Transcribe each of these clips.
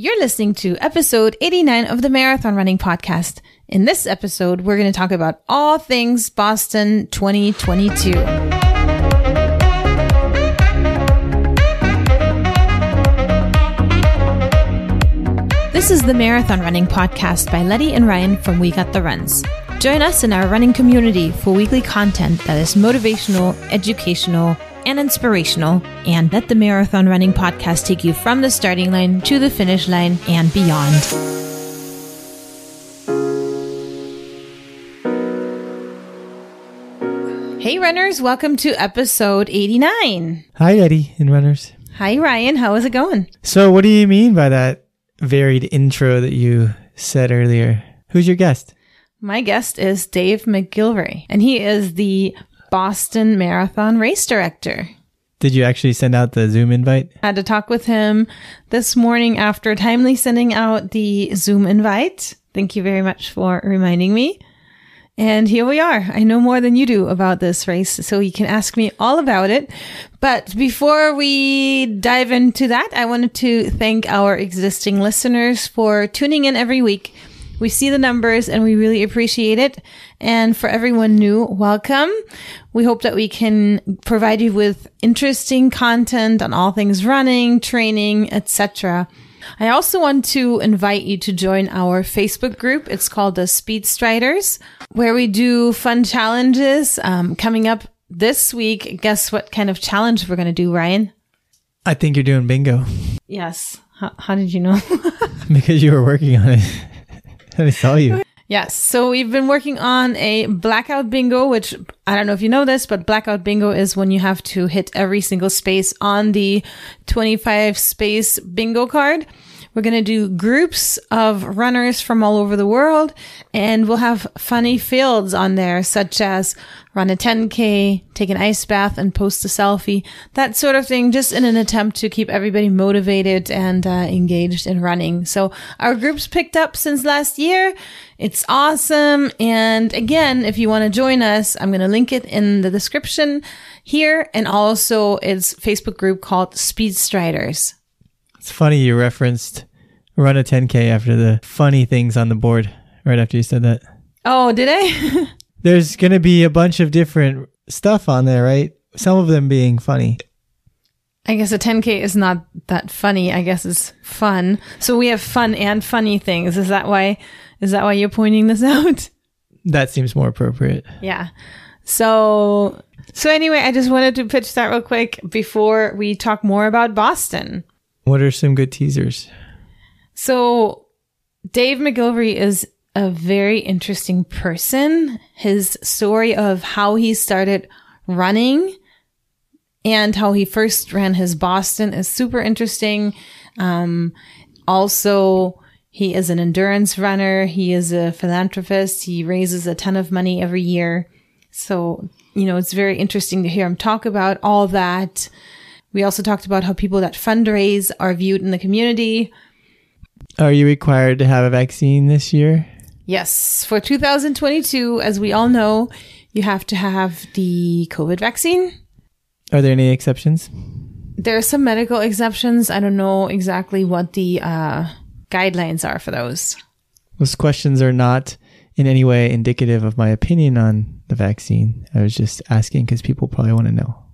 You're listening to episode 89 of the Marathon Running Podcast. In this episode, we're going to talk about all things Boston 2022. This is the Marathon Running Podcast by Letty and Ryan from We Got the Runs. Join us in our running community for weekly content that is motivational, educational, and inspirational, and let the Marathon Running Podcast take you from the starting line to the finish line and beyond. Hey, runners, welcome to episode 89. Hi, Eddie and runners. Hi, Ryan. How is it going? So, what do you mean by that varied intro that you said earlier? Who's your guest? My guest is Dave McGillivray, and he is the Boston Marathon race director. Did you actually send out the Zoom invite? I had to talk with him this morning after timely sending out the Zoom invite. Thank you very much for reminding me. And here we are. I know more than you do about this race, so you can ask me all about it. But before we dive into that, I wanted to thank our existing listeners for tuning in every week. We see the numbers and we really appreciate it. And for everyone new, welcome. We hope that we can provide you with interesting content on all things running, training, etc. I also want to invite you to join our Facebook group. It's called the Speed Striders, where we do fun challenges. Um, coming up this week, guess what kind of challenge we're going to do, Ryan? I think you're doing bingo Yes. How, how did you know? because you were working on it. I saw you. Yes. So we've been working on a blackout bingo, which I don't know if you know this, but blackout bingo is when you have to hit every single space on the 25 space bingo card. We're going to do groups of runners from all over the world and we'll have funny fields on there, such as run a 10K, take an ice bath and post a selfie, that sort of thing, just in an attempt to keep everybody motivated and uh, engaged in running. So our group's picked up since last year. It's awesome. And again, if you want to join us, I'm going to link it in the description here. And also it's Facebook group called Speed Striders. It's funny you referenced run a 10K after the funny things on the board right after you said that. Oh, did I? There's going to be a bunch of different stuff on there, right? Some of them being funny. I guess a 10K is not that funny. I guess it's fun. So we have fun and funny things. Is that why, is that why you're pointing this out? That seems more appropriate. Yeah. So, so anyway, I just wanted to pitch that real quick before we talk more about Boston. What are some good teasers? So Dave McGillivray is a very interesting person. His story of how he started running and how he first ran his Boston is super interesting. Um, also, he is an endurance runner. He is a philanthropist. He raises a ton of money every year. So, you know, it's very interesting to hear him talk about all that. We also talked about how people that fundraise are viewed in the community. Are you required to have a vaccine this year? Yes, for 2022, as we all know, you have to have the COVID vaccine. Are there any exceptions? There are some medical exceptions. I don't know exactly what the uh, guidelines are for those. Those questions are not in any way indicative of my opinion on the vaccine. I was just asking because people probably want to know.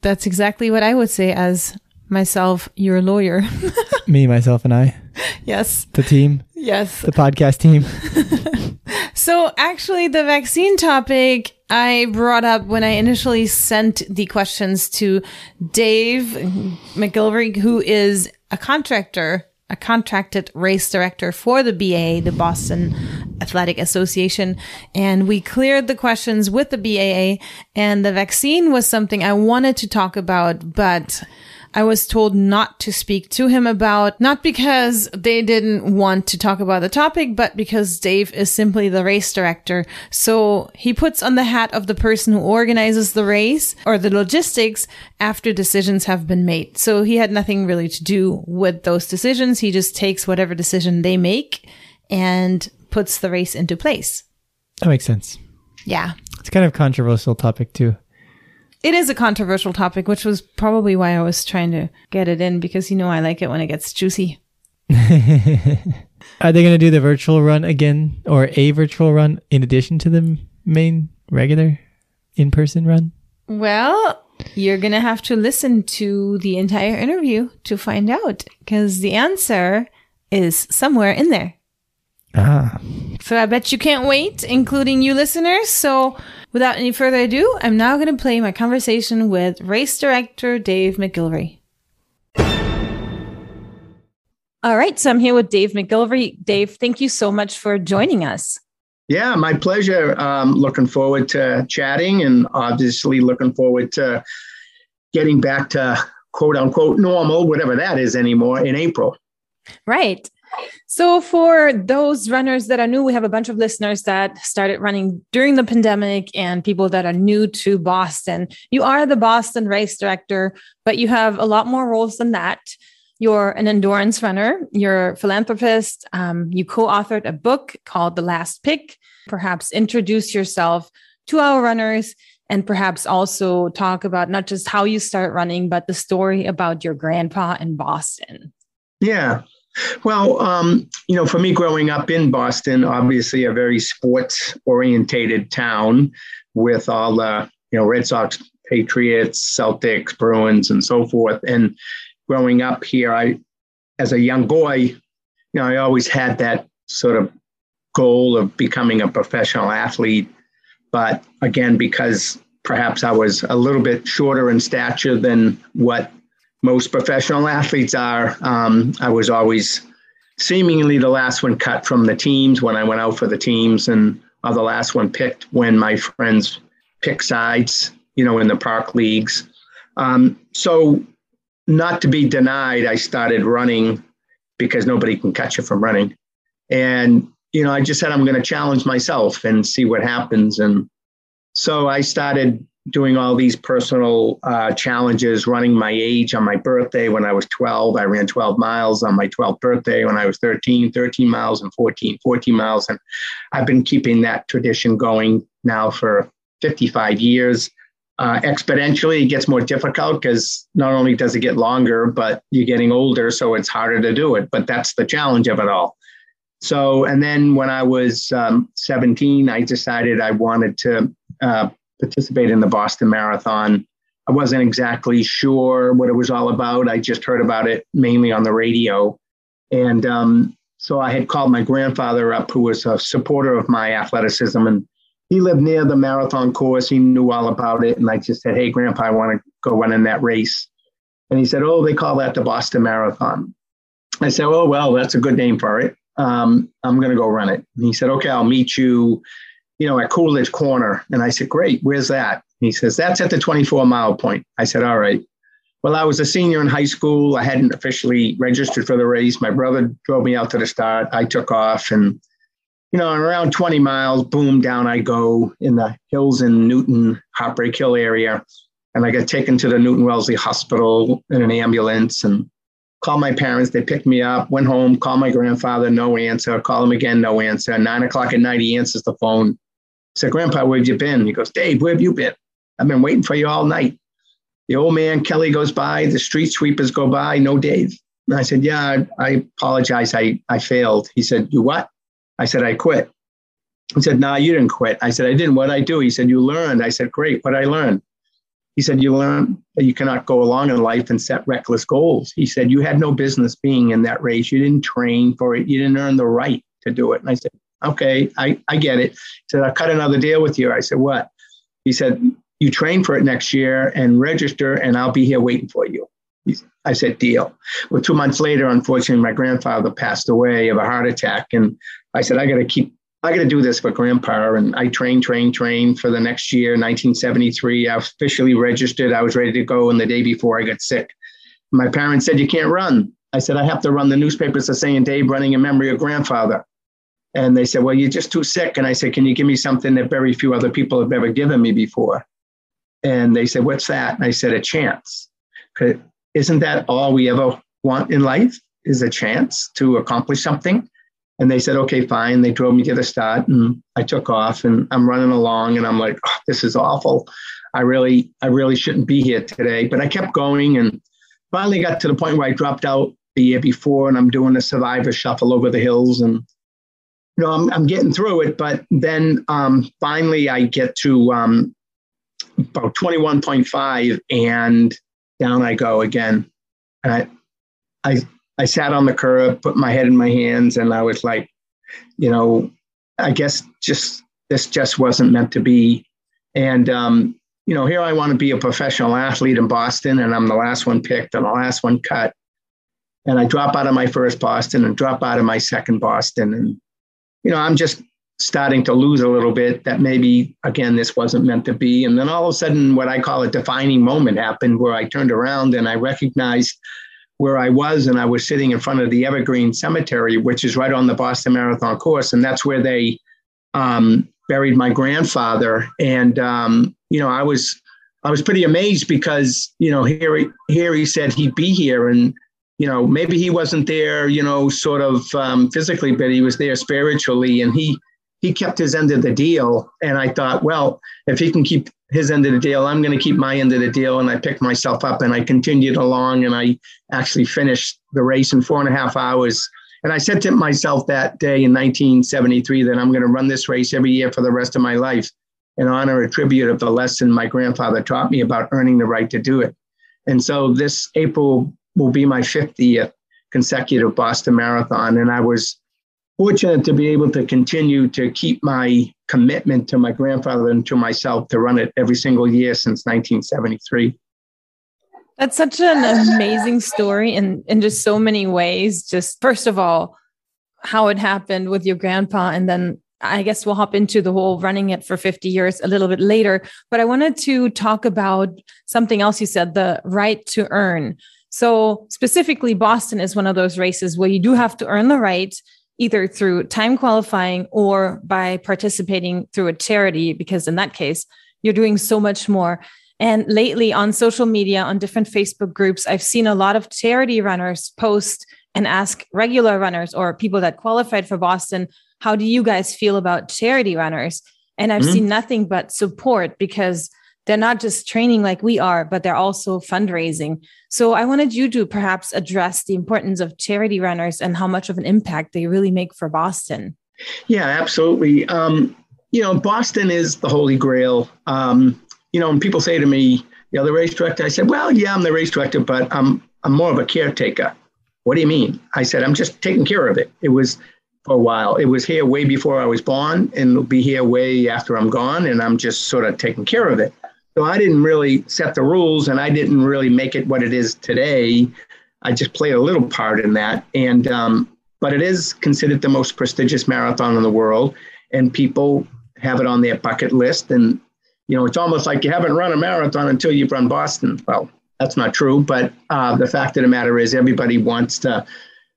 That's exactly what I would say as myself, your lawyer. Me, myself, and I, yes. the team, Yes. the podcast team. So actually the vaccine topic I brought up when I initially sent the questions to Dave McGillivray, who is a contractor, a contracted race director for the BAA, the Boston Athletic Association. And we cleared the questions with the BAA and the vaccine was something I wanted to talk about, but I was told not to speak to him about, not because they didn't want to talk about the topic, but because Dave is simply the race director. So he puts on the hat of the person who organizes the race or the logistics after decisions have been made. So he had nothing really to do with those decisions. He just takes whatever decision they make and puts the race into place. That makes sense. Yeah. It's kind of controversial topic too. It is a controversial topic, which was probably why I was trying to get it in because you know I like it when it gets juicy. Are they going to do the virtual run again or a virtual run in addition to the main regular in person run? Well, you're going to have to listen to the entire interview to find out because the answer is somewhere in there. Ah. So I bet you can't wait, including you listeners. So without any further ado, I'm now going to play my conversation with race director Dave McGillivray. All right. So I'm here with Dave McGillivray. Dave, thank you so much for joining us. Yeah, my pleasure. Um, looking forward to chatting and obviously looking forward to getting back to quote unquote normal, whatever that is anymore, in April. Right. So, for those runners that are new, we have a bunch of listeners that started running during the pandemic and people that are new to Boston. You are the Boston race director, but you have a lot more roles than that. You're an endurance runner, you're a philanthropist, um, you co authored a book called The Last Pick. Perhaps introduce yourself to our runners and perhaps also talk about not just how you start running, but the story about your grandpa in Boston. Yeah. Well, um, you know, for me growing up in Boston, obviously a very sports orientated town with all the, you know, Red Sox, Patriots, Celtics, Bruins, and so forth. And growing up here, I, as a young boy, you know, I always had that sort of goal of becoming a professional athlete. But again, because perhaps I was a little bit shorter in stature than what most professional athletes are. Um, I was always seemingly the last one cut from the teams when I went out for the teams, and or the last one picked when my friends pick sides, you know, in the park leagues. Um, so, not to be denied, I started running because nobody can catch you from running, and you know, I just said I'm going to challenge myself and see what happens, and so I started doing all these personal uh, challenges, running my age on my birthday when I was 12. I ran 12 miles on my 12th birthday when I was 13, 13 miles and 14, 14 miles. And I've been keeping that tradition going now for 55 years. Uh, exponentially, it gets more difficult because not only does it get longer, but you're getting older, so it's harder to do it. But that's the challenge of it all. So, and then when I was um, 17, I decided I wanted to uh, participate in the Boston Marathon. I wasn't exactly sure what it was all about. I just heard about it mainly on the radio. And um, so I had called my grandfather up, who was a supporter of my athleticism. And he lived near the marathon course. He knew all about it. And I just said, Hey, Grandpa, I want to go run in that race. And he said, Oh, they call that the Boston Marathon. I said, Oh, well, that's a good name for it. Um, I'm going to go run it. And he said, Okay, I'll meet you you know, at Coolidge Corner. And I said, Great, where's that? He says, That's at the 24 mile point. I said, All right. Well, I was a senior in high school. I hadn't officially registered for the race. My brother drove me out to the start. I took off and, you know, around 20 miles, boom, down I go in the hills in Newton, Heartbreak Hill area. And I got taken to the Newton Wellesley Hospital in an ambulance and called my parents. They picked me up, went home, called my grandfather, no answer. Call him again, no answer. Nine o'clock at night, he answers the phone said, Grandpa, where have you been? He goes, Dave, where have you been? I've been waiting for you all night. The old man, Kelley, goes by, the street sweepers go by, no Dave. And I said, Yeah, I, apologize. I, I failed. He said, You what? I said, I quit. He said, Nah, you didn't quit. I said, I didn't. What I do? He said, You learned. I said, Great. What I learned? He said, You learn that you cannot go along in life and set reckless goals. He said, You had no business being in that race. You didn't train for it. You didn't earn the right to do it. And I said, okay, I, I get it. He said, I'll cut another deal with you. I said, what? He said, you train for it next year and register, and I'll be here waiting for you. I said, deal. Well, two months later, unfortunately, my grandfather passed away of a heart attack. And I said, I got to keep, I got to do this for grandpa. And I trained, trained, trained for the next year, 1973. I officially registered. I was ready to go. And the day before I got sick. My parents said, You can't run. I said, I have to run the newspapers are saying Dave running in memory of grandfather. And they said, Well, you're just too sick. And I said, Can you give me something that very few other people have ever given me before? And they said, What's that? And I said, A chance. Isn't that all we ever want in life? Is a chance to accomplish something? And they said, okay, fine. They drove me to the start and I took off and I'm running along and I'm like, oh, this is awful. I really, I really shouldn't be here today. But I kept going and finally got to the point where I dropped out the year before and I'm doing a survivor shuffle over the hills and you know, I'm, I'm getting through it, but then um, finally I get to um, about 21.5 and down I go again. And I, I, I sat on the curb, put my head in my hands, and I was like, you know, I guess just this just wasn't meant to be. And um, you know, here I want to be a professional athlete in Boston, and I'm the last one picked and the last one cut. And I drop out of my first Boston and drop out of my second Boston, and you know, I'm just starting to lose a little bit that maybe again this wasn't meant to be. And then all of a sudden what i call a defining moment happened where i turned around and i recognized where I was, and I was sitting in front of the Evergreen Cemetery, which is right on the Boston Marathon course, and that's where they um, buried my grandfather. And um, you know, I was I was pretty amazed because you know here he, here he said he'd be here, and you know maybe he wasn't there, you know, sort of um, physically, but he was there spiritually, and he he kept his end of the deal. And I thought, well, if he can keep his end of the deal. I'm going to keep my end of the deal. And I picked myself up and I continued along and I actually finished the race in four and a half hours. And I said to myself that day in 1973 that I'm going to run this race every year for the rest of my life in honor, a tribute of the lesson my grandfather taught me about earning the right to do it. And so this April will be my 50th consecutive Boston Marathon. And I was fortunate to be able to continue to keep my commitment to my grandfather and to myself to run it every single year since 1973. That's such an amazing story in, in just so many ways. Just first of all, how it happened with your grandpa, and then I guess we'll hop into the whole running it for 50 years a little bit later. But I wanted to talk about something else you said the right to earn. So, specifically, Boston is one of those races where you do have to earn the right either through time qualifying or by participating through a charity, because in that case, you're doing so much more. And lately on social media, on different Facebook groups, I've seen a lot of charity runners post and ask regular runners or people that qualified for Boston, how do you guys feel about charity runners? And I've mm-hmm. seen nothing but support because they're not just training like we are, but they're also fundraising. So I wanted you to perhaps address the importance of charity runners and how much of an impact they really make for Boston. Yeah, absolutely. Um, you know, Boston is the holy grail. Um, you know, when people say to me, you know, the race director, I said, well, yeah, I'm the race director, but I'm, I'm more of a caretaker. What do you mean? I said, I'm just taking care of it. It was for a while. It was here way before I was born and it'll be here way after I'm gone. And I'm just sort of taking care of it. So I didn't really set the rules and I didn't really make it what it is today. I just played a little part in that. And, um, but it is considered the most prestigious marathon in the world. And people have it on their bucket list. And, you know, it's almost like you haven't run a marathon until you've run Boston. Well, that's not true. But uh, the fact of the matter is, everybody wants to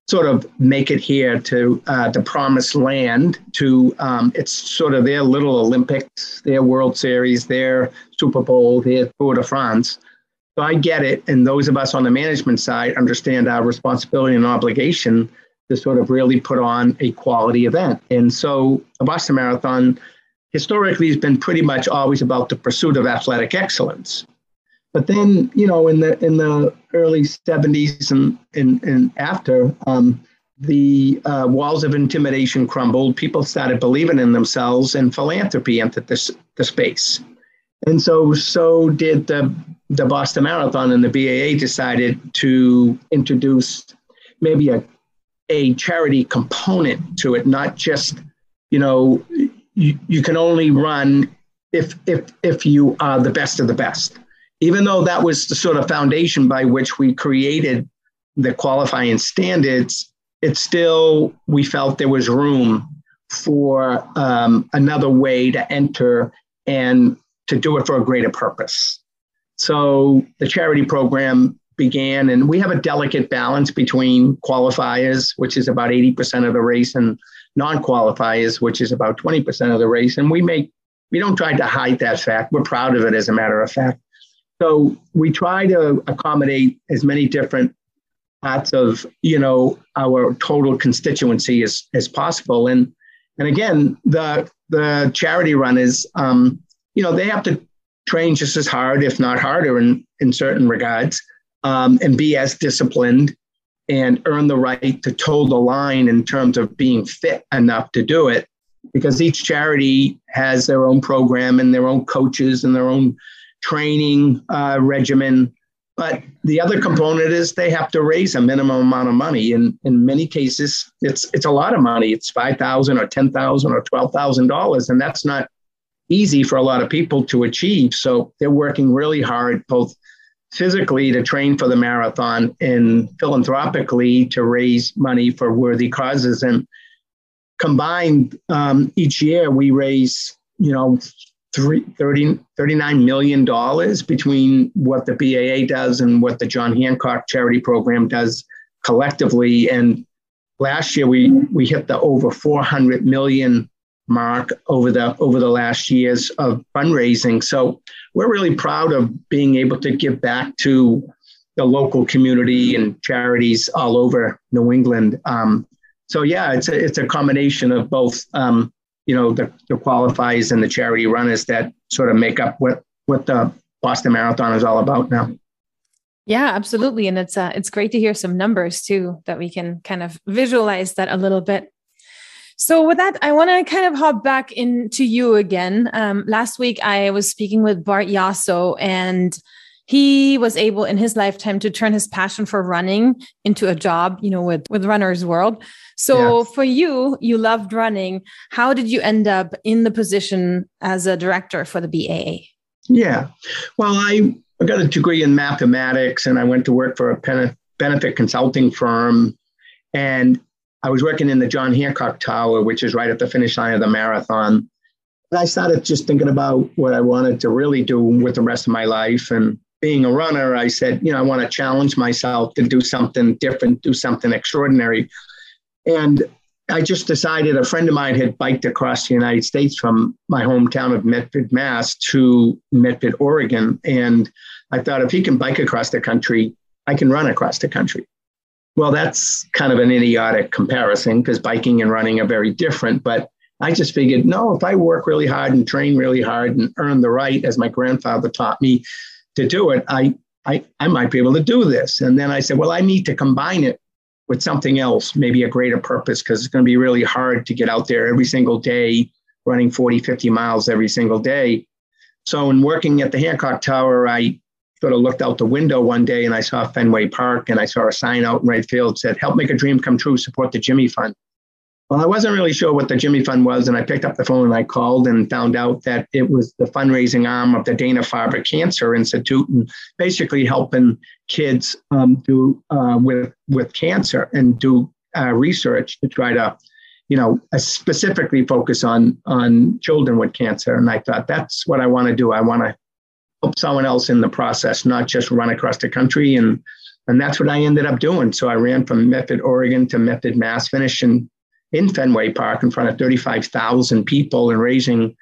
sort of make it here to uh, the promised land to um, it's sort of their little olympics their world series their super bowl their tour de france so i get it and those of us on the management side understand our responsibility and obligation to sort of really put on a quality event and so the boston marathon historically has been pretty much always about the pursuit of athletic excellence but then, you know, in the in the early 70s and and, and after, um, the uh, walls of intimidation crumbled. People started believing in themselves, and philanthropy entered this the space. And so, so did the the Boston Marathon, and the BAA decided to introduce maybe a a charity component to it, not just you know you, you can only run if if if you are the best of the best. Even though that was the sort of foundation by which we created the qualifying standards, it still, we felt there was room for um, another way to enter and to do it for a greater purpose. So the charity program began, and we have a delicate balance between qualifiers, which is about 80% of the race, and non qualifiers, which is about 20% of the race. And we make, we don't try to hide that fact. We're proud of it, as a matter of fact. So we try to accommodate as many different parts of, you know, our total constituency as, as possible. And, and again, the, the charity runners, um, you know, they have to train just as hard, if not harder, in, in certain regards, um, and be as disciplined and earn the right to toe the line in terms of being fit enough to do it. Because each charity has their own program and their own coaches and their own training uh, regimen. But the other component is they have to raise a minimum amount of money. And in many cases, it's it's a lot of money. It's five thousand or ten thousand or twelve thousand dollars, and that's not easy for a lot of people to achieve. So they're working really hard, both physically to train for the marathon and philanthropically to raise money for worthy causes. And combined, um, each year we raise, you know, three, 30, $39 million between what the BAA does and what the John Hancock Charity Program does collectively. And last year we, we hit the over 400 million mark over the over the last years of fundraising. So we're really proud of being able to give back to the local community and charities all over New England. Um, so yeah, it's a, it's a combination of both, um, you know, the, the qualifiers and the charity runners that sort of make up what what the Boston Marathon is all about now. Yeah, absolutely, and it's uh, it's great to hear some numbers too that we can kind of visualize that a little bit. So, with that, I want to kind of hop back into you again. Um, last week, I was speaking with Bart Yasso, and he was able in his lifetime to turn his passion for running into a job, you know, with, with Runner's World. So, for you, you loved running. How did you end up in the position as a director for the BAA? Yeah. Well, I got a degree in mathematics and I went to work for a benefit consulting firm. And I was working in the John Hancock Tower, which is right at the finish line of the marathon. And I started just thinking about what I wanted to really do with the rest of my life. And being a runner, I said, you know, I want to challenge myself to do something different, do something extraordinary. And I just decided a friend of mine had biked across the United States from my hometown of Medford, Mass to Medford, Oregon. And I thought if he can bike across the country, I can run across the country. Well, that's kind of an idiotic comparison because biking and running are very different. But I just figured, no, if I work really hard and train really hard and earn the right, as my grandfather taught me to do it, I, I, I might be able to do this. And then I said, well, I need to combine it with something else, maybe a greater purpose, because it's going to be really hard to get out there every single day, running 40, 50 miles every single day. So, in working at the Hancock Tower, I sort of looked out the window one day and I saw Fenway Park and I saw a sign out in right field said, Help make a dream come true, support the Jimmy Fund. Well, I wasn't really sure what the Jimmy Fund was, and I picked up the phone and I called and found out that it was the fundraising arm of the Dana Farber Cancer Institute, and basically helping kids um, do uh, with with cancer and do uh, research to try to, you know, uh, specifically focus on on children with cancer. And I thought that's what I want to do. I want to help someone else in the process, not just run across the country. And and that's what I ended up doing. So I ran from Medford, Oregon to Medford, Mass, finishing in Fenway Park in front of 35,000 people and raising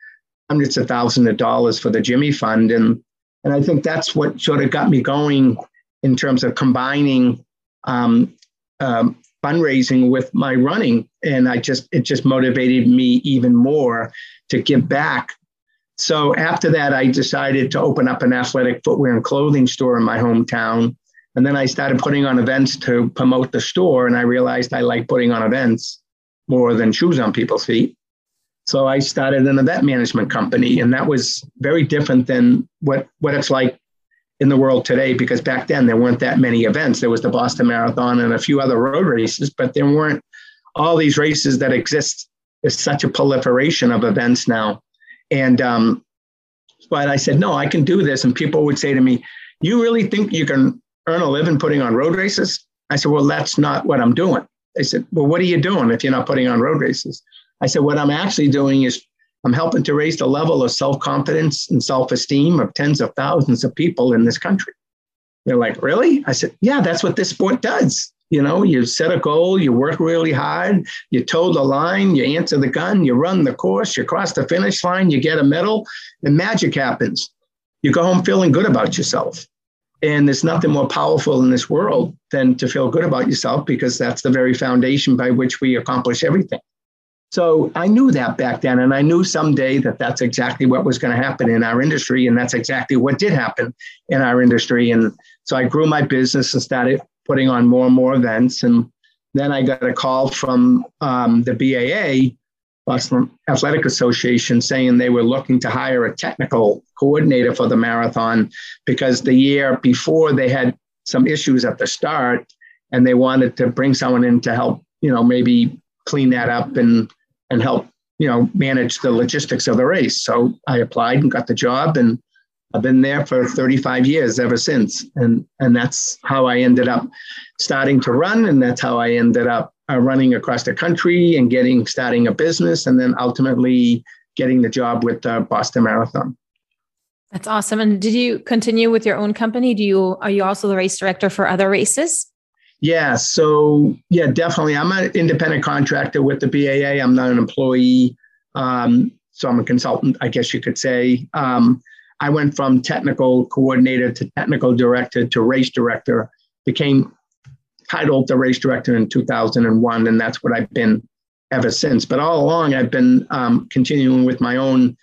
hundreds of thousands of dollars for the Jimmy Fund. And, and I think that's what sort of got me going in terms of combining um, um, fundraising with my running. And I just, it just motivated me even more to give back so after that, I decided to open up an athletic footwear and clothing store in my hometown. And then I started putting on events to promote the store. And I realized I like putting on events more than shoes on people's feet. So I started an event management company. And that was very different than what, what it's like in the world today, because back then there weren't that many events. There was the Boston Marathon and a few other road races, but there weren't all these races that exist. There's such a proliferation of events now and um, but I said, no, I can do this. And people would say to me, you really think you can earn a living putting on road races? I said, well, that's not what I'm doing. They said, well, what are you doing if you're not putting on road races? I said, what I'm actually doing is I'm helping to raise the level of self confidence and self esteem of tens of thousands of people in this country. They're like, really? I said, yeah, that's what this sport does. You know, you set a goal, you work really hard, you toe the line, you answer the gun, you run the course, you cross the finish line, you get a medal, and magic happens. You go home feeling good about yourself. And there's nothing more powerful in this world than to feel good about yourself because that's the very foundation by which we accomplish everything. So I knew that back then, and I knew someday that that's exactly what was going to happen in our industry, and that's exactly what did happen in our industry. And so I grew my business and started putting on more and more events. And then I got a call from um, the BAA, Boston Athletic Association, saying they were looking to hire a technical coordinator for the marathon because the year before they had some issues at the start and they wanted to bring someone in to help, you know, maybe clean that up and and help, you know, manage the logistics of the race. So I applied and got the job and I've been there for 35 years ever since. And, and that's how I ended up starting to run. And that's how I ended up uh, running across the country and getting, starting a business and then ultimately getting the job with the Boston Marathon. That's awesome. And did you continue with your own company? Do you, are you also the race director for other races? Yeah. So yeah, definitely. I'm an independent contractor with the BAA. I'm not an employee. Um, so I'm a consultant, I guess you could say. Um, I went from technical coordinator to technical director to race director, became titled the race director in 2001, and that's what I've been ever since. But all along, I've been um, continuing with my own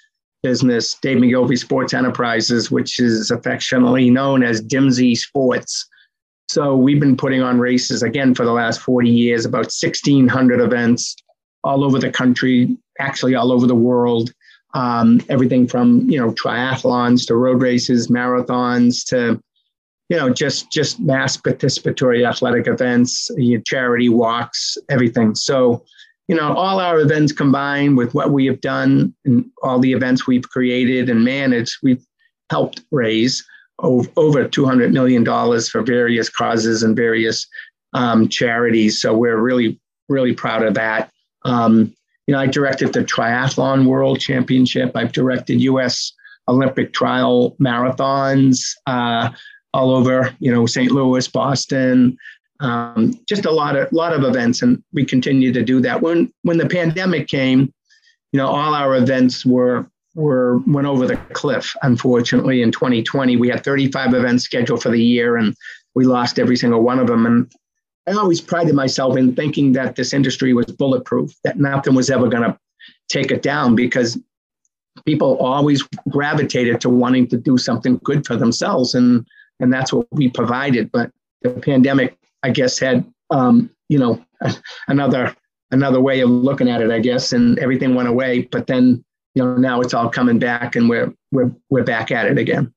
business, Dave McGillivray Sports Enterprises, which is affectionately known as Dimsey Sports. So we've been putting on races again for the last 40 years, about 1,600 events all over the country, actually all over the world um, everything from you know triathlons to road races, marathons to you know just just mass participatory athletic events, charity walks, everything. So you know all our events combined with what we have done and all the events we've created and managed, we've helped raise over $200 million for various causes and various um, charities. So we're really, really proud of that. Um, you know, I directed the Triathlon World Championship. I've directed U.S. Olympic trial marathons uh, all over, you know, St. Louis, Boston, um, just a lot of lot of events, and we continue to do that. When when the pandemic came, you know, all our events were were went over the cliff. Unfortunately, in 2020, we had 35 events scheduled for the year, and we lost every single one of them. And I always prided myself in thinking that this industry was bulletproof, that nothing was ever going to take it down because people always gravitated to wanting to do something good for themselves. And, and that's what we provided. But the pandemic, I guess, had, um, you know, another, another way of looking at it, I guess, and everything went away. But then, you know, now it's all coming back and we're, we're, we're back at it again.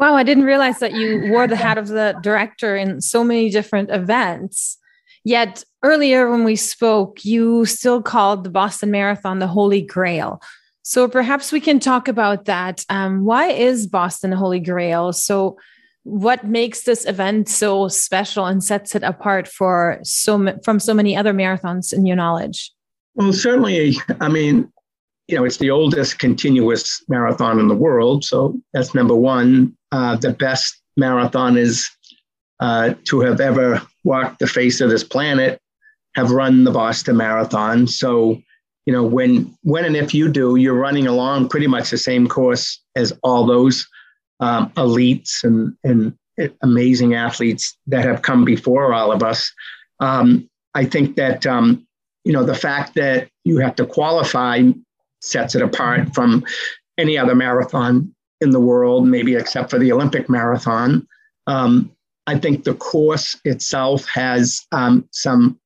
Wow, I didn't realize that you wore the hat of the director in so many different events. Yet earlier when we spoke, you still called the Boston Marathon the Holy Grail. So perhaps we can talk about that. Um, why is Boston the Holy Grail? So, what makes this event so special and sets it apart for so from so many other marathons in your knowledge? Well, certainly, I mean, you know, it's the oldest continuous marathon in the world. So that's number one. Uh, the best marathon is uh, to have ever walked the face of this planet have run the Boston Marathon. So, you know, when when and if you do, you're running along pretty much the same course as all those um, elites and and amazing athletes that have come before all of us. Um, I think that um, you know the fact that you have to qualify sets it apart from any other marathon in the world, maybe except for the Olympic marathon. Um, I think the course itself has um, some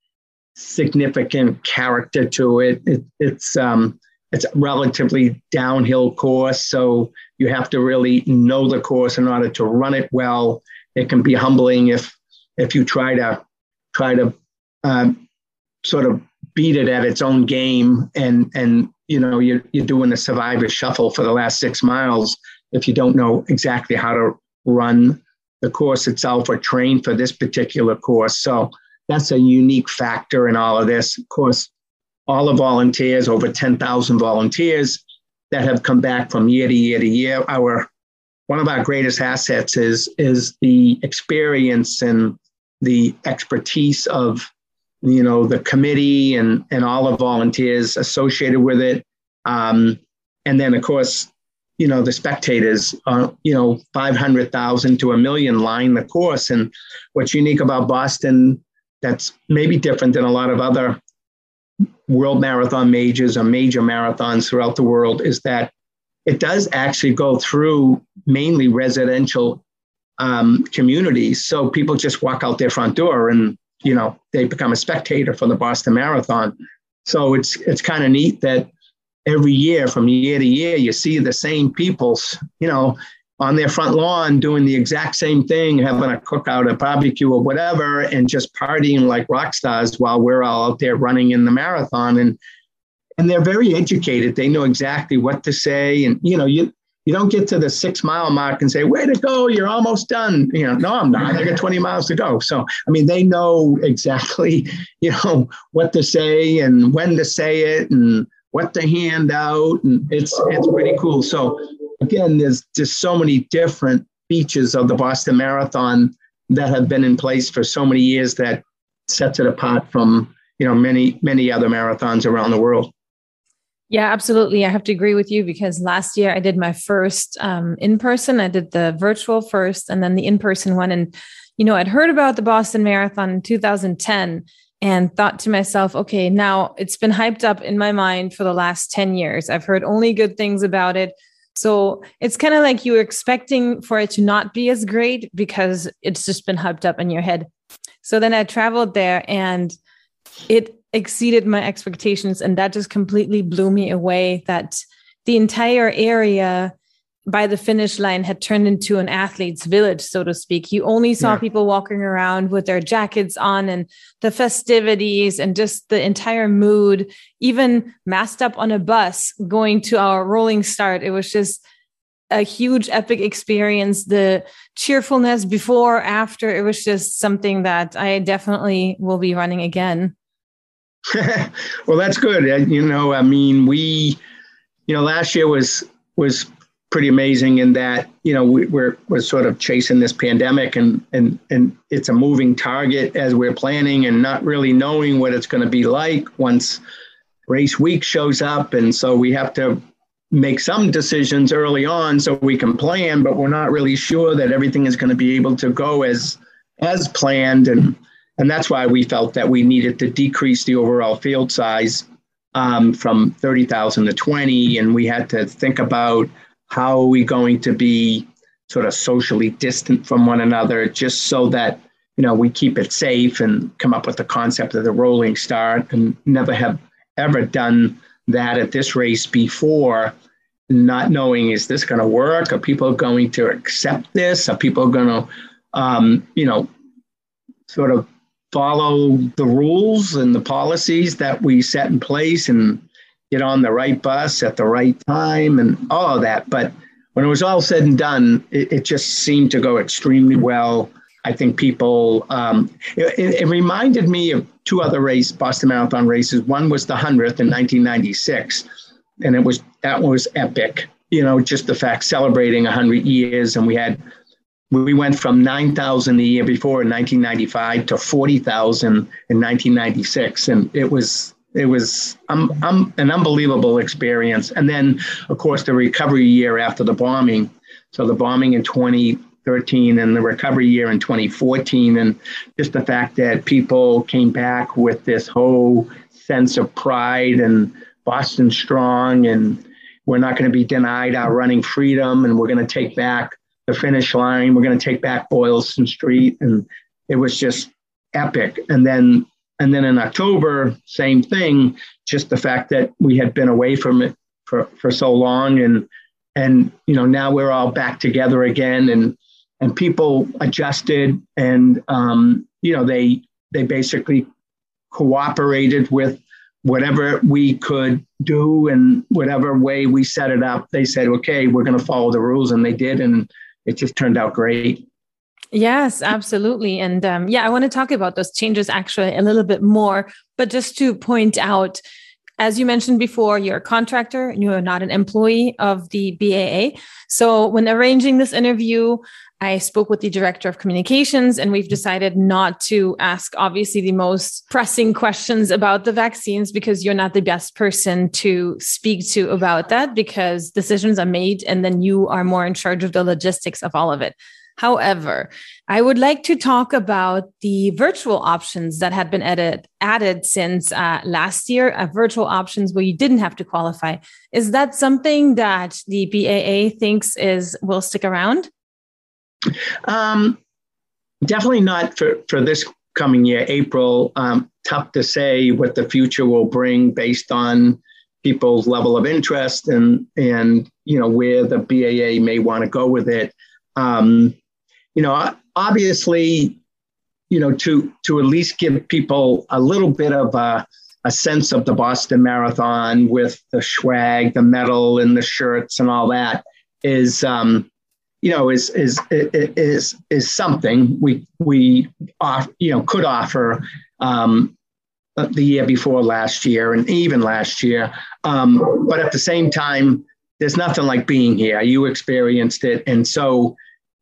significant character to it. it it's um, it's a relatively downhill course, so you have to really know the course in order to run it well. It can be humbling if if you try to try to um, sort of beat it at its own game and and you know you're, you're doing a survivor shuffle for the last six miles if you don't know exactly how to run the course itself or train for this particular course. So that's a unique factor in all of this. Of course all the volunteers over 10,000 volunteers that have come back from year to year to year. Our one of our greatest assets is is the experience and the expertise of you know the committee and and all the volunteers associated with it um, and then of course you know the spectators uh, you know 500000 to a million line the course and what's unique about boston that's maybe different than a lot of other world marathon majors or major marathons throughout the world is that it does actually go through mainly residential um, communities. So people just walk out their front door and you know they become a spectator for the Boston Marathon. So it's it's kind of neat that every year from year to year you see the same people's you know on their front lawn doing the exact same thing, having a cookout, a barbecue, or whatever, and just partying like rock stars while we're all out there running in the marathon. And and they're very educated. They know exactly what to say. And you know, you you don't get to the six mile mark and say, way to go, you're almost done. You know, no, I'm not. I got 20 miles to go. So, I mean, they know exactly, you know, what to say and when to say it and what to hand out. And it's, it's pretty cool. So again, there's just so many different features of the Boston Marathon that have been in place for so many years that sets it apart from, you know, many, many other marathons around the world. Yeah, absolutely. I have to agree with you because last year I did my first um, in person. I did the virtual first and then the in person one. And, you know, I'd heard about the Boston Marathon in 2010 and thought to myself, okay, now it's been hyped up in my mind for the last 10 years. I've heard only good things about it. So it's kind of like you were expecting for it to not be as great because it's just been hyped up in your head. So then I traveled there and it exceeded my expectations and that just completely blew me away that the entire area by the finish line had turned into an athlete's village so to speak. You only saw yeah. people walking around with their jackets on and the festivities and just the entire mood even masked up on a bus going to our rolling start. It was just a huge epic experience. The cheerfulness before after it was just something that i definitely will be running again well, that's good. You know, I mean, we, you know, last year was was pretty amazing in that you know we, we're we're sort of chasing this pandemic and and and it's a moving target as we're planning and not really knowing what it's going to be like once race week shows up and so we have to make some decisions early on so we can plan but we're not really sure that everything is going to be able to go as as planned and and that's why we felt that we needed to decrease the overall field size um, from 30,000 to 20. And we had to think about how are we going to be sort of socially distant from one another just so that you know we keep it safe and come up with the concept of the rolling start and never have ever done that at this race before not knowing is this going to work are people going to accept this are people going to um, you know sort of follow the rules and the policies that we set in place and get on the right bus at the right time and all of that. But when it was all said and done, it, it just seemed to go extremely well. I think people, um, it, it, reminded me of two other race, Boston Marathon races. One was the 100th in 1996, and it was, that was epic. You know, just the fact celebrating 100 years, and we had we went from 9,000 the year before in 1995 to 40,000 in 1996. And it was, it was um, um, an unbelievable experience. And then, of course, the recovery year after the bombing. So the bombing in 2013 and the recovery year in 2014. And just the fact that people came back with this whole sense of pride and Boston strong and we're not going to be denied our running freedom and we're going to take back the finish line. We're going to take back Boylston Street, and it was just epic. And then and then in October, same thing. Just the fact that we had been away from it for, for so long, and and you know now we're all back together again, and and people adjusted, and um, you know they they basically cooperated with whatever we could do and whatever way we set it up. They said, okay, we're going to follow the rules, and they did, and it just turned out great. Yes, absolutely. And um, yeah, I want to talk about those changes actually a little bit more. But just to point out, As you mentioned before, you're a contractor and you're not an employee of the BAA. So, when arranging this interview, I spoke with the director of communications, and we've decided not to ask, obviously, the most pressing questions about the vaccines because you're not the best person to speak to about that because decisions are made and then you are more in charge of the logistics of all of it. However, I would like to talk about the virtual options that had been added, added since uh, last year, uh, virtual options where you didn't have to qualify. Is that something that the BAA thinks is will stick around? Um, definitely not for, for this coming year, April. Um, tough to say what the future will bring based on people's level of interest and and you know where the BAA may want to go with it. Um, you know, obviously, you know, to to at least give people a little bit of a, a sense of the Boston Marathon with the swag, the medal, and the shirts and all that is, um, you know, is is is is something we we off, you know could offer. Um, the year before last year and even last year. Um, but at the same time, there's nothing like being here. You experienced it. And so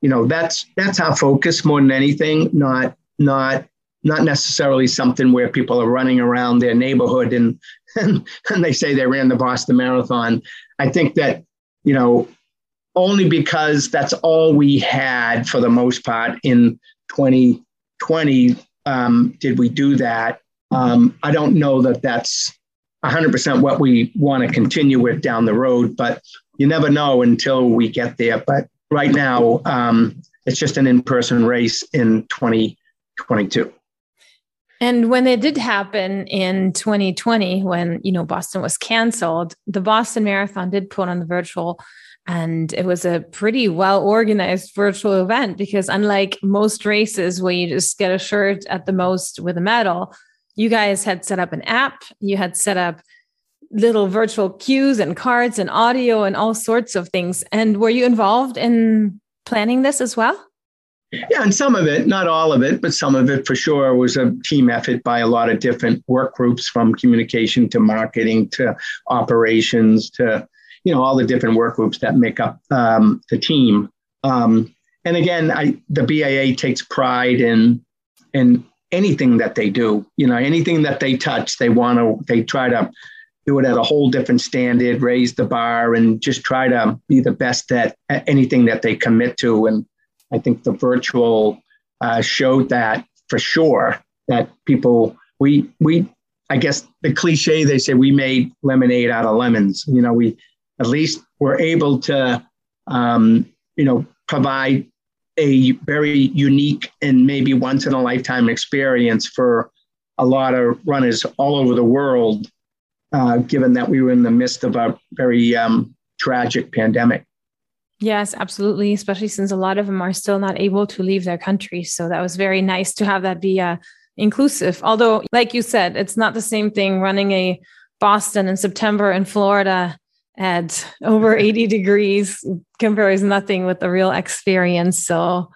you know that's that's our focus more than anything not not not necessarily something where people are running around their neighborhood and and, and they say they ran the boston marathon i think that you know only because that's all we had for the most part in 2020 um, did we do that um, i don't know that that's 100% what we want to continue with down the road but you never know until we get there but right now, um, it's just an in person race in 2022. And when it did happen in 2020, when you know Boston was canceled, the Boston Marathon did put on the virtual, and it was a pretty well organized virtual event because unlike most races where you just get a shirt at the most with a medal, you guys had set up an app, you had set up little virtual cues and cards and audio and all sorts of things. And were you involved in planning this as well? Yeah, and some of it, not all of it, but some of it for sure was a team effort by a lot of different work groups from communication to marketing to operations to, you know, all the different work groups that make up um, the team. Um, and again, I, the BAA takes pride in, in anything that they do, you know, anything that they touch, they want to, they try to do it at a whole different standard, raise the bar, and just try to be the best at, anything that they commit to. And I think the virtual uh, showed that for sure. That people, we we, I guess the cliche they say we made lemonade out of lemons. You know, we at least we're able to, um, you know, provide a very unique and maybe once in a lifetime experience for a lot of runners all over the world uh, given that we were in the midst of a very um, tragic pandemic. Yes, absolutely. Especially since a lot of them are still not able to leave their country. So that was very nice to have that be uh, inclusive. Although, like you said, it's not the same thing running a Boston in September in Florida at over 80 degrees compares nothing with the real experience. So,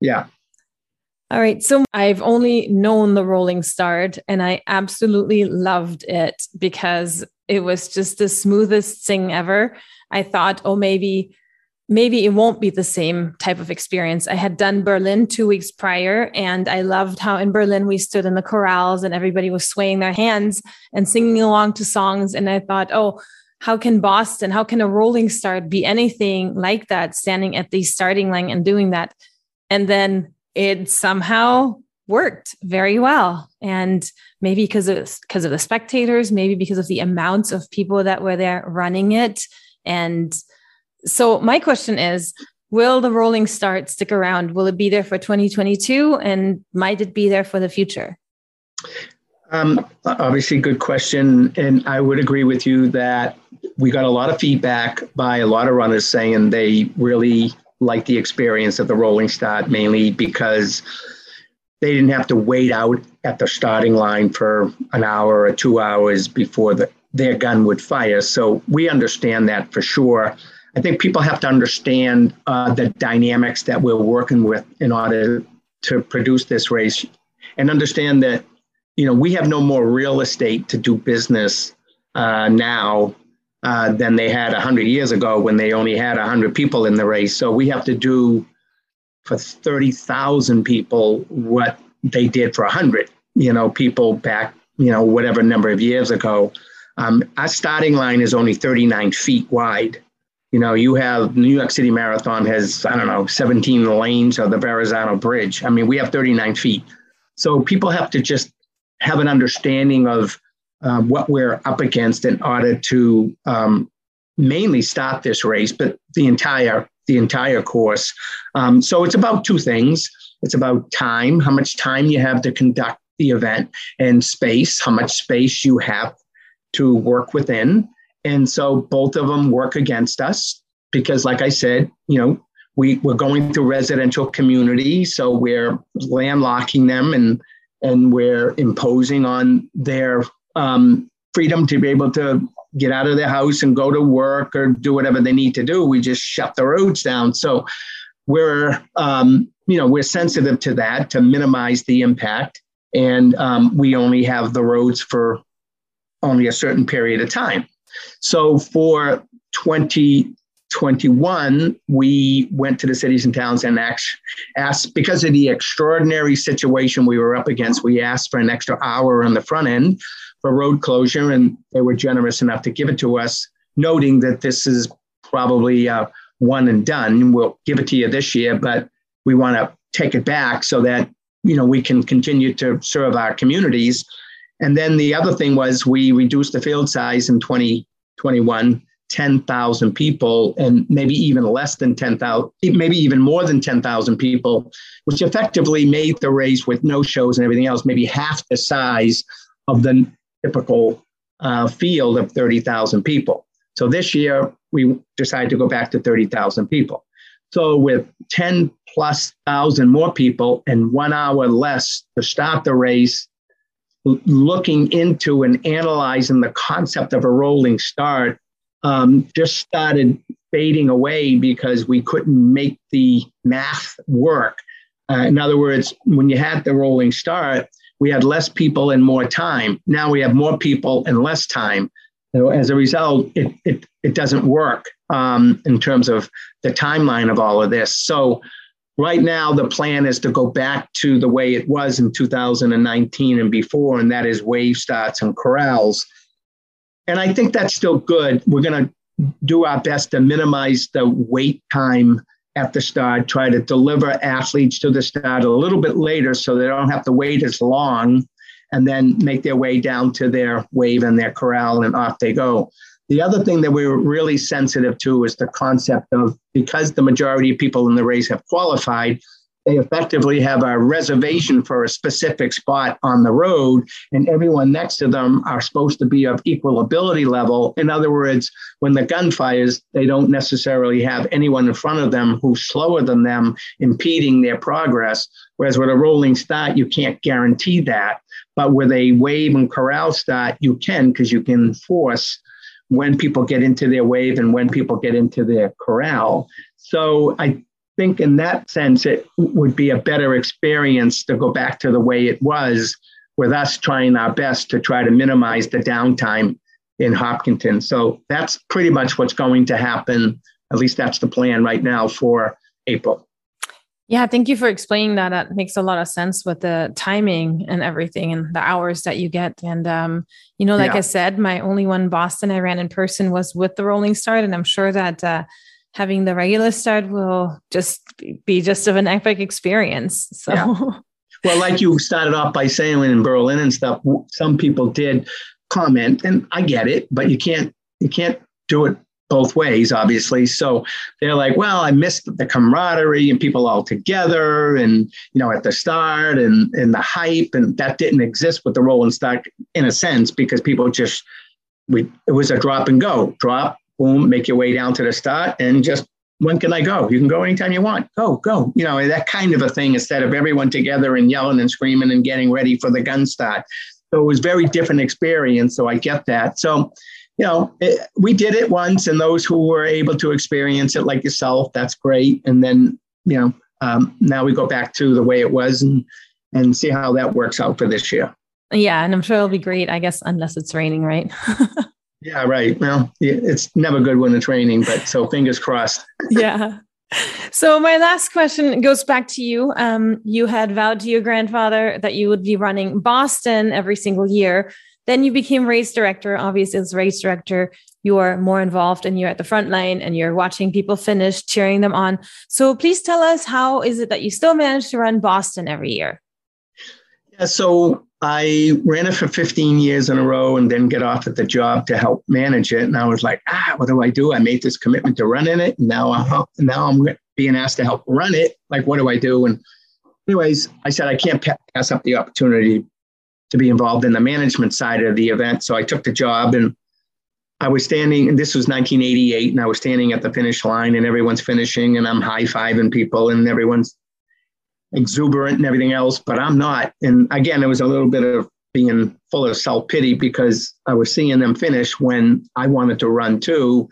yeah, all right. So I've only known the Rolling Start and I absolutely loved it because it was just the smoothest thing ever. I thought, oh, maybe, maybe it won't be the same type of experience. I had done Berlin two weeks prior and I loved how in Berlin we stood in the corrals and everybody was swaying their hands and singing along to songs. And I thought, oh, how can Boston, how can a rolling start be anything like that, standing at the starting line and doing that? And then it somehow worked very well. And maybe because of because of the spectators maybe because of the amounts of people that were there running it. And so my question is will the rolling start stick around? Will it be there for 2022 and might it be there for the future um, obviously good question and i would agree with you that we got a lot of feedback by a lot of runners saying they really like the experience of the rolling start mainly because they didn't have to wait out at the starting line for an hour or two hours before the, their gun would fire. So we understand that for sure. I think people have to understand uh, the dynamics that we're working with in order to produce this race and understand that you know we have no more real estate to do business uh, now uh, than they had 100 years ago when they only had 100 people in the race. So we have to do for 30,000 people what they did for 100, you know, people back, you know, whatever number of years ago. Um, our starting line is only 39 feet wide. You know, you have New York City Marathon has, I don't know, 17 lanes of the Verrazano Bridge. I mean, we have 39 feet. So people have to just have an understanding of uh, what we're up against in order to um, mainly start this race, but the entire the entire course. Um, so it's about two things. It's about time, how much time you have to conduct the event, and space, how much space you have to work within. And so both of them work against us because, like I said, you know, we, we're going through residential community, so we're landlocking them and and we're imposing on their um, freedom to be able to get out of their house and go to work or do whatever they need to do. We just shut the roads down. So we're um, you know we're sensitive to that to minimize the impact, and um, we only have the roads for only a certain period of time. So for 2021, we went to the cities and towns and asked, asked because of the extraordinary situation we were up against, we asked for an extra hour on the front end for road closure, and they were generous enough to give it to us, noting that this is probably uh, one and done. We'll give it to you this year, but we want to take it back so that you know we can continue to serve our communities. And then the other thing was we reduced the field size in 2021 10,000 people and maybe even less than 10,000, maybe even more than 10,000 people, which effectively made the race with no shows and everything else maybe half the size of the typical uh, field of 30,000 people. So this year, we decided to go back to 30,000 people. So with 10 plus thousand more people and one hour less to start the race, looking into and analyzing the concept of a rolling start um, just started fading away because we couldn't make the math work. Uh, in other words, when you had the rolling start, we had less people and more time. Now we have more people and less time. So as a result, it, it, it doesn't work um, in terms of the timeline of all of this. So right now, the plan is to go back to the way it was in 2019 and before, and that is wave starts and corrals. And I think that's still good. We're going to do our best to minimize the wait time at the start, try to deliver athletes to the start a little bit later so they don't have to wait as long and then make their way down to their wave and their corral and off they go. The other thing that we were really sensitive to is the concept of because the majority of people in the race have qualified, they effectively have a reservation for a specific spot on the road, and everyone next to them are supposed to be of equal ability level. In other words, when the gun fires, they don't necessarily have anyone in front of them who's slower than them impeding their progress. Whereas with a rolling start, you can't guarantee that. But with a wave and corral start, you can because you can force when people get into their wave and when people get into their corral. So I think in that sense, it would be a better experience to go back to the way it was with us trying our best to try to minimize the downtime in Hopkinton. So that's pretty much what's going to happen. At least that's the plan right now for April. Yeah, thank you for explaining that. That makes a lot of sense with the timing and everything and the hours that you get. And um, you know, like yeah. I said, my only one Boston I ran in person was with the Rolling Start, and I'm sure that uh, having the regular start will just be just of an epic experience. So. Yeah. Well, like you started off by saying in Berlin and stuff, some people did comment, and I get it, but you can't you can't do it both ways, obviously. So they're like, well, I missed the camaraderie and people all together and, you know, at the start and, and the hype. And that didn't exist with the rolling start in a sense because people just, we, it was a drop and go, drop, boom, make your way down to the start and just when can I go? You can go anytime you want. Go, go. You know, that kind of a thing instead of everyone together and yelling and screaming and getting ready for the gun start. So it was very different experience. So I get that. So, you know, it, we did it once, and those who were able to experience it, like yourself, that's great. And then, you know, um, now we go back to the way it was and and see how that works out for this year. Yeah, and I'm sure it'll be great. I guess unless it's raining, right? Yeah, right. Well, it's never good when it's raining, but so fingers crossed. yeah. So my last question goes back to you. Um, you had vowed to your grandfather that you would be running Boston every single year. Then you became race director. Obviously, as race director, you are more involved and you're at the front line and you're watching people finish, cheering them on. So please tell us how is it that you still manage to run Boston every year? Yeah, so I ran it for 15 years in a row and then get off at the job to help manage it. And I was like, ah, what do I do? I made this commitment to running it. And now, I'm, now I'm being asked to help run it. Like, what do I do? And anyways, I said, I can't pass up the opportunity to be involved in the management side of the event. So I took the job and I was standing, and this was 1988, and I was standing at the finish line, and everyone's finishing, and I'm high fiving people, and everyone's exuberant and everything else, but I'm not. And again, it was a little bit of being full of self pity because I was seeing them finish when I wanted to run too.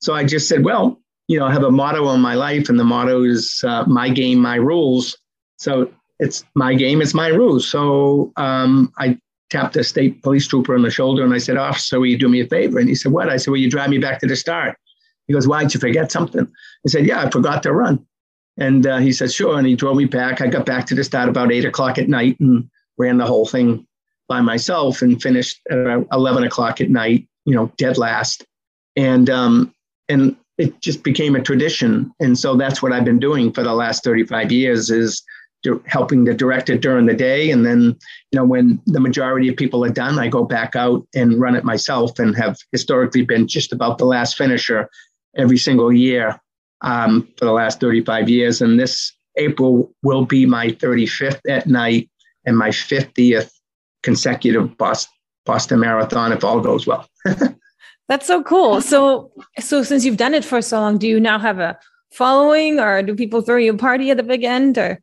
So I just said, well, you know, I have a motto on my life, and the motto is uh, my game, my rules. So it's my game, it's my rules. So um, I tapped a state police trooper on the shoulder and I said, Officer, will you do me a favor? And he said, What? I said, Will you drive me back to the start? He goes, Why'd you forget something? I said, Yeah, I forgot to run. And uh, he said, Sure. And he drove me back. I got back to the start about eight o'clock at night and ran the whole thing by myself and finished at 11 o'clock at night, you know, dead last. And, um, and it just became a tradition. And so that's what I've been doing for the last 35 years is helping to direct it during the day. And then, you know, when the majority of people are done, I go back out and run it myself and have historically been just about the last finisher every single year um, for the last 35 years. And this April will be my 35th at night and my 50th consecutive Boston, Boston Marathon if all goes well. That's so cool. So, so since you've done it for so long, do you now have a following, or do people throw you a party at the big end, or?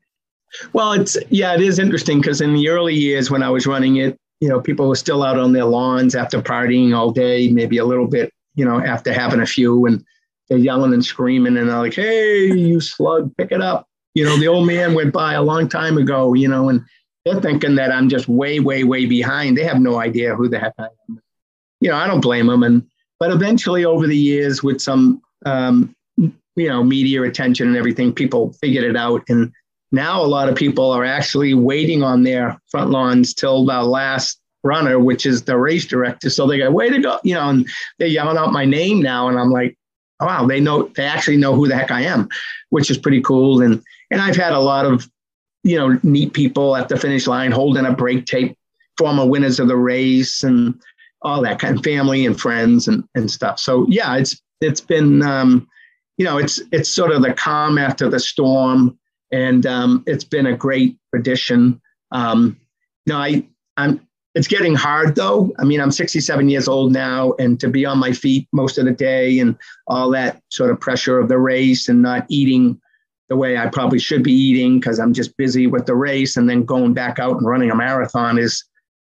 Well, it's yeah, it is interesting because in the early years when I was running it, you know, people were still out on their lawns after partying all day, maybe a little bit, you know, after having a few, and they're yelling and screaming, and they're like, "Hey, you slug, pick it up!" You know, the old man went by a long time ago, you know, and they're thinking that I'm just way, way, way behind. They have no idea who the heck I am. You know, I don't blame them, and but eventually, over the years, with some um, you know media attention and everything, people figured it out and now a lot of people are actually waiting on their front lawns till the last runner, which is the race director. So they go, way to go, you know, and they're yelling out my name now. And I'm like, oh, wow, they know, they actually know who the heck I am, which is pretty cool. And, and I've had a lot of, you know, neat people at the finish line holding a break tape, former winners of the race and all that kind of family and friends and, and stuff. So yeah, it's, it's been, um, you know, it's, it's sort of the calm after the storm and um, it's been a great tradition. Um, you know, I I'm it's getting hard though. I mean, I'm 67 years old now, and to be on my feet most of the day and all that sort of pressure of the race and not eating the way I probably should be eating because I'm just busy with the race and then going back out and running a marathon is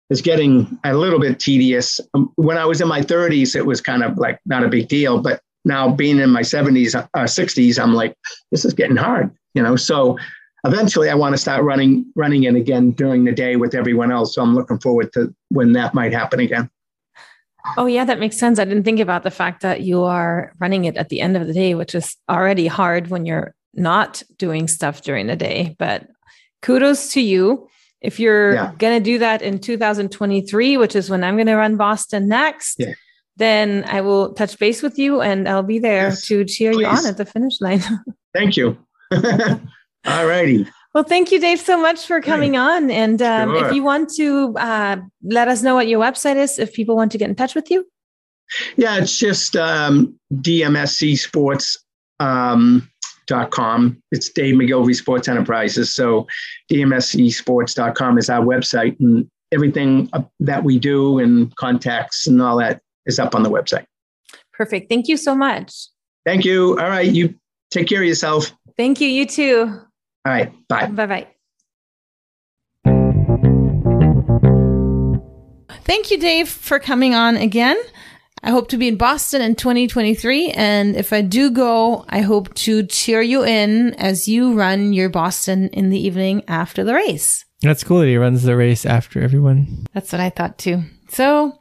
is getting a little bit tedious. Um, when I was in my 30s, it was kind of like not a big deal, but now being in my 70s, uh, 60s, I'm like, this is getting hard you know so eventually i want to start running running it again during the day with everyone else so i'm looking forward to when that might happen again oh yeah that makes sense i didn't think about the fact that you are running it at the end of the day which is already hard when you're not doing stuff during the day but kudos to you if you're yeah. going to do that in 2023 which is when i'm going to run boston next yeah. then i will touch base with you and i'll be there yes, to cheer please. you on at the finish line thank you All righty. Well, thank you, Dave, so much for coming on. And um, sure. if you want to uh, let us know what your website is, if people want to get in touch with you. Yeah, it's just um, DMSE Sports. Um, It's Dave McGillivray Sports Enterprises. So dmsesports.com is our website and everything that we do and contacts and all that is up on the website. Perfect. Thank you so much. Thank you. All right. You take care of yourself. Thank you. You too. All right. Bye. Bye bye. Thank you, Dave, for coming on again. I hope to be in Boston in 2023. And if I do go, I hope to cheer you in as you run your Boston in the evening after the race. That's cool that he runs the race after everyone. That's what I thought too. So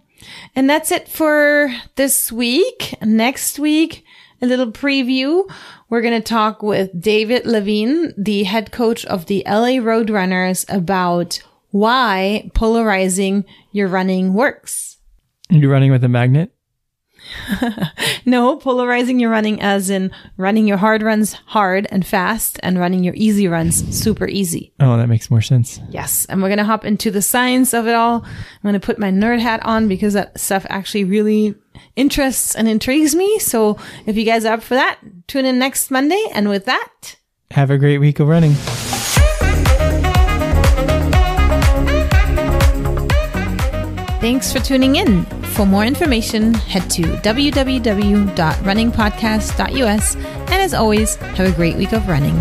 And that's it for this week. Next week, a little preview. We're going to talk with David Levine, the head coach of the LA Roadrunners about why polarizing your running works. You're running with a magnet? no, polarizing your running as in running your hard runs hard and fast and running your easy runs super easy. Oh, that makes more sense. Yes. And we're going to hop into the science of it all. I'm going to put my nerd hat on because that stuff actually really interests and intrigues me. So if you guys are up for that, tune in next Monday. And with that, have a great week of running. Thanks for tuning in. For more information, head to www.runningpodcast.us. And as always, have a great week of running.